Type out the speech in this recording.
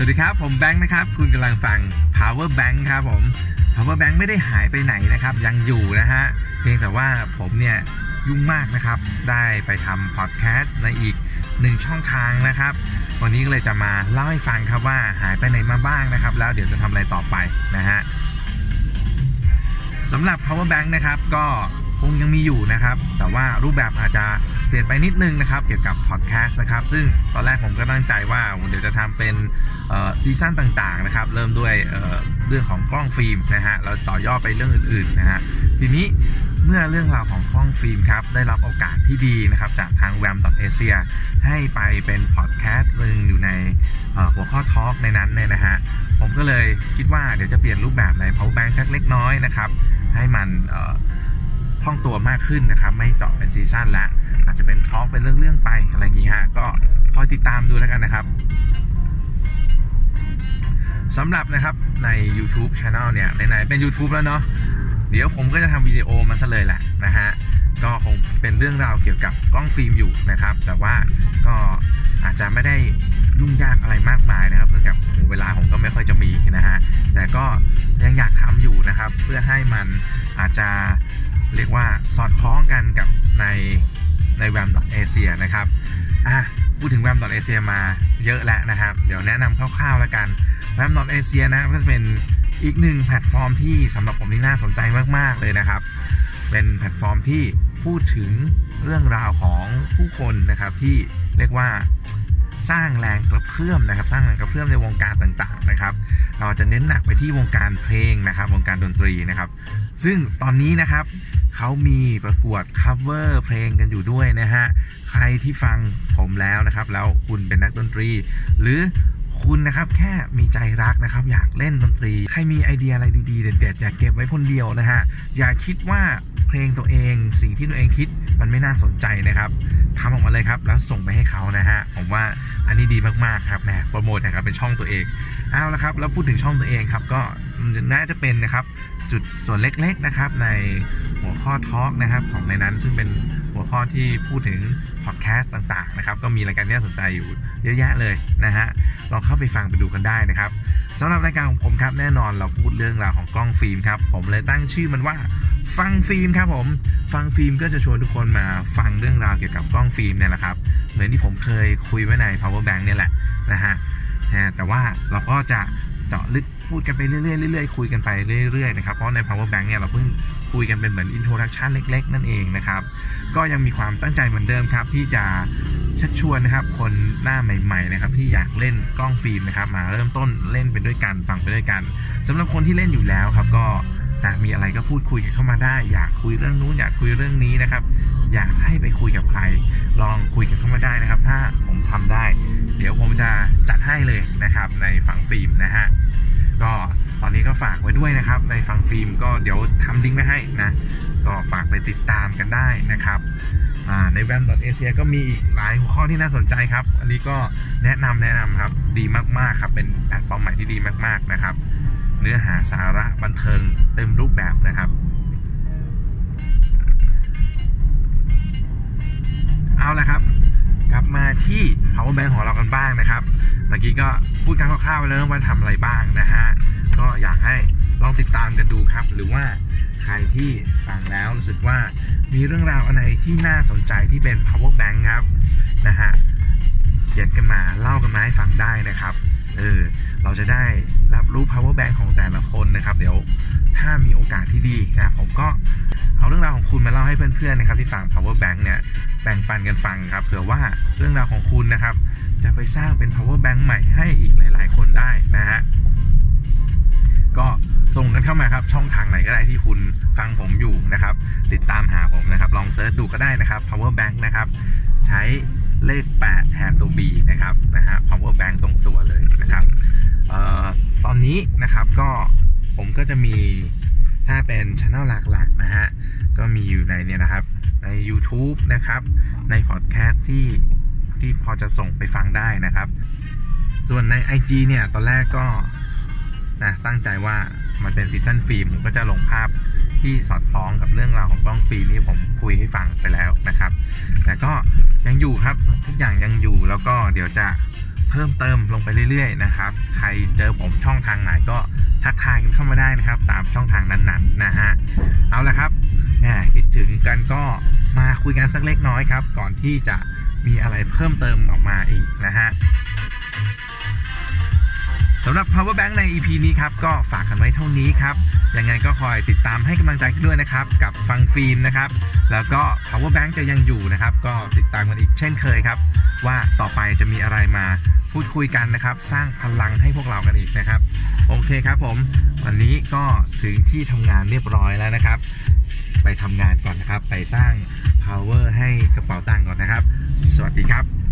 สวัสดีครับ ผมแบงค์นะครับ คุณกำลังฟัง Power Bank ครับผม Power Bank ไม่ได้หายไปไหนนะครับ ยังอยู่นะฮะ เพียงแต่ว่าผมเนี่ยยุ่งมากนะครับ ได้ไปทำพอดแคสต์ในอีกหนึ่งช่องทางนะครับ วันนี้ก็เลยจะมาเล่าให้ฟังครับว่าหายไปไหนมาบ้างนะครับ แล้วเดี๋ยวจะทำอะไรต่อไปนะฮะสำหรับ power bank นะครับก็ คงยังมีอยู่นะครับ แต่ว่ารูปแบบอาจจะเปลี่ยนไปนิดนึงนะครับ เกี่ยวกับพอดแคสต์นะครับ ซึ่งตอนแรกผมก็ตั้งใจว่าเดี๋ยวจะทำเป็นซีซั่นต่างๆนะครับ เริ่มด้วยเเรื่องของกล้องฟิล์มนะฮะ เราต่อยอดไปเรื่องอื่นๆนะฮะ ทีนี้เมื่อเรื่องราวของกล้องฟิล์มครับ ได้รับโอกาสที่ดีนะครับ จากทาง r a m a s i a ให้ไปเป็นพอดแคสต์หนึ่งอยู่ในหัวข้อทอล์กในนั้นเนี่ยนะฮะ ผมก็เลยคิดว่าเดี๋ยวจะเปลี่ยนรูปแบบใน power bank สักเล็กน้อยนะครับ ให้มัน ล่องตัวมากขึ้นนะครับ ไม่เจาะเป็นซีซั่นละอาจจะเป็นทอล์กเป็นเรื่องๆไปอะไรอย่างนี้ฮะก็คอยติดตามดูแล้วกันนะครับสำหรับนะครับใน YouTube Channel เนี่ยไหนๆเป็น YouTube แล้วเนาะเดี๋ยวผมก็จะทำวิดีโอมาซะเลยแหละนะฮะก็คงเป็นเรื่องราวเกี่ยวกับกล้องฟิล์มอยู่นะครับ แต่ว่าก็อาจจะไม่ได้ยุ่งยากอะไรมากมายนะครับเนื่องจากเวลาผมก็ไม่ค่อยจะมีนะฮะแต่ก็ อยากทำอยู่นะครับ เพื่อให้มันอาจจะเรียกว่าสอดคล้องกันกับในในแวมดอทเอเชียนะครับอะพูดถึงแวมดอทเอเชียมาเยอะแล้วนะครับ เดี๋ยวแนะนำคร่าวๆแล้วกันแวมดอทเอเชียนะก็จะเป็นอีกหนึ่งแพลตฟอร์มที่สำหรับผมนี่น่าสนใจมากๆเลยนะครับ เป็นแพลตฟอร์มที่พูดถึงเรื่องราวของผู้คนนะครับที่เรียกว่า สร้างแรงกระเพื่อมนะครับ สร้างแรงกระเพื่อมในวงการต่างๆนะครับ เราจะเน้นหนักไปที่วงการเพลงนะครับ วงการดนตรีนะครับ ซึ่งตอนนี้นะครับเขามีประกวด cover เพลงกันอยู่ด้วยนะฮะ ใครที่ฟังผมแล้วนะครับ แล้วคุณเป็นนักดนตรี หรือ คุณนะครับแค่มีใจรักนะครับ อยากเล่นดนตรี ใครมีไอเดียอะไรดีๆ เด็ดๆ อยากเก็บไว้คนเดียวนะฮะอย่าคิดว่าเพลงตัวเองสิ่งที่ตัวเองคิดมันไม่น่าสนใจนะครับทำออกมาเลยครับ แล้วส่งไปให้เขานะฮะผมว่าอันนี้ดีมากๆครับแหมโปรโมทนะครับเป็นช่องตัวเองเอาละครับ แล้วพูดถึงช่องตัวเองครับ ก็น่าจะเป็นนะครับ จุดส่วนเล็กๆนะครับในหัวข้อทอล์กนะครับของในนั้นซึ่งเป็น ข้อที่พูดถึงพอดแคสต์ต่างๆนะครับก็มีรายการที่น่าสนใจอยู่เยอะแยะเลยนะฮะลองเข้าไปฟังไปดูกันได้นะครับสำหรับรายการของผมครับแน่นอนเราพูดเรื่องราวของกล้องฟิล์มครับผมเลยตั้งชื่อมันว่าฟังฟิล์มครับผมฟังฟิล์มก็จะชวนทุกคนมาฟังเรื่องราวเกี่ยวกับกล้องฟิล์มเนี่ยแหละครับเหมือนที่ผมเคยคุยไว้ใน power bank เนี่ยแหละนะฮะแต่ว่าเราก็จะ เจาะลึกพูดกันไปเรื่อยๆเรื่อยๆคุยกันไปเรื่อยๆนะครับเพราะใน power bank เนี่ยเราเพิ่งคุยกันเป็นเหมือน introduction เล็ก ๆ นั่นเองนะครับก็ยังมีความตั้งใจเหมือนเดิมครับ ที่จะชักชวนนะครับคนหน้าใหม่ๆนะครับที่อยากเล่นกล้องฟิล์มนะครับมาเริ่มต้นเล่นไปด้วยกันฟังไปด้วยกันสำหรับคนที่เล่นอยู่แล้วครับก็ นะมีอะไรก็พูดคุยกันเข้ามาได้ อยากคุยเรื่องนู้นอยากคุยเรื่องนี้นะครับ อยากให้ไปคุยกับใคร ลองคุยกันเข้ามาได้นะครับ ถ้าผมทำได้ เดี๋ยวผมจะจัดให้เลยนะครับ ในฝั่งฟิล์มนะฮะก็ตอนนี้ก็ฝากไว้ด้วยนะครับ ในฝั่งฟิล์มก็เดี๋ยวทำลิงก์ไว้ให้นะก็ฝากไปติดตามกันได้นะครับในแวมดอทเอเชียก็มีอีกหลายหัวข้อที่น่าสนใจครับ อันนี้ก็แนะนำแนะนำครับ ดีมากๆครับ เป็นแพลตฟอร์มใหม่ที่ดีมากๆนะครับ เนื้อหาสาระบันเทิงเต็มรูปแบบนะครับเอาละครับ กลับมาที่ power bank ของเรากันบ้างนะครับเมื่อกี้ก็พูดกันคร่าวๆไปแล้วว่าทำอะไรบ้างนะฮะก็อยากให้ ลองติดตามกันดูครับ หรือว่าใครที่ฟังแล้วรู้สึกว่ามีเรื่องราวอะไรที่น่าสนใจที่เป็น power bank ครับนะฮะเขียนกันมาเล่ากันมาให้ฟังได้นะครับเออเราจะได้รับรู้ power bank ของแต่ละคนนะครับ เดี๋ยวถ้ามีโอกาสที่ดีนะผมก็เอาเรื่องราวของคุณมาเล่าให้เพื่อนๆนะครับ ที่ฟัง power bank เนี่ยแบ่งปันกันฟังครับเผื่อว่าเรื่องราวของคุณนะครับ จะไปสร้างเป็น power bank ใหม่ให้อีกหลาย ๆ คนได้นะฮะ มาครับช่องทางไหนก็ได้ที่คุณฟังผมอยู่นะครับ ติดตามหาผมนะครับ ลองเซิร์ชดูก็ได้นะครับ power bank นะครับ ใช้เลข 8 แทนตัว B นะครับนะฮะ power bank ตรงตัวเลยนะครับออตอนนี้นะครับก็ผมก็จะมีถ้าเป็นช anel หลักๆนะฮะ ก็มีอยู่ในเนี่ยนะครับ ใน YouTube นะครับ ในพอดแคสต์ที่ที่พอจะส่งไปฟังได้นะครับ ส่วนใน IG เนี่ย ตอนแรกก็นะตั้งใจว่า มันเป็นซีซันฟิล์มผมก็จะลงภาพที่สอดคล้องกับเรื่องราวของกล้องฟิล์มที่ผมคุยให้ฟังไปแล้วนะครับ แต่ก็ยังอยู่ครับทุกอย่างยังอยู่แล้วก็เดี๋ยวจะเพิ่มเติมลงไปเรื่อยๆนะครับ ใครเจอผมช่องทางไหนก็ทักทายกันเข้ามาได้นะครับ ตามช่องทางนั้นๆนะฮะเอาละครับแหมคิดถึงกันก็มาคุยกันสักเล็กน้อยครับ ก่อนที่จะมีอะไรเพิ่มเติมออกมาอีกนะ สำหรับ power bank ใน EP นี้ครับก็ฝากกันไว้เท่านี้ครับยังไงก็คอยติดตามให้กำลังใจกันด้วยนะครับ กับฟังฟิล์มนะครับ แล้วก็ power bank จะยังอยู่นะครับ ก็ติดตามกันอีกเช่นเคยครับ ว่าต่อไปจะมีอะไรมาพูดคุยกันนะครับ สร้างพลังให้พวกเรากันอีกนะครับ โอเคครับผม วันนี้ก็ถึงที่ทำงานเรียบร้อยแล้วนะครับ ไปทำงานก่อนนะครับ ไปสร้าง power ให้กระเป๋าตังค์ก่อนนะครับ สวัสดีครับ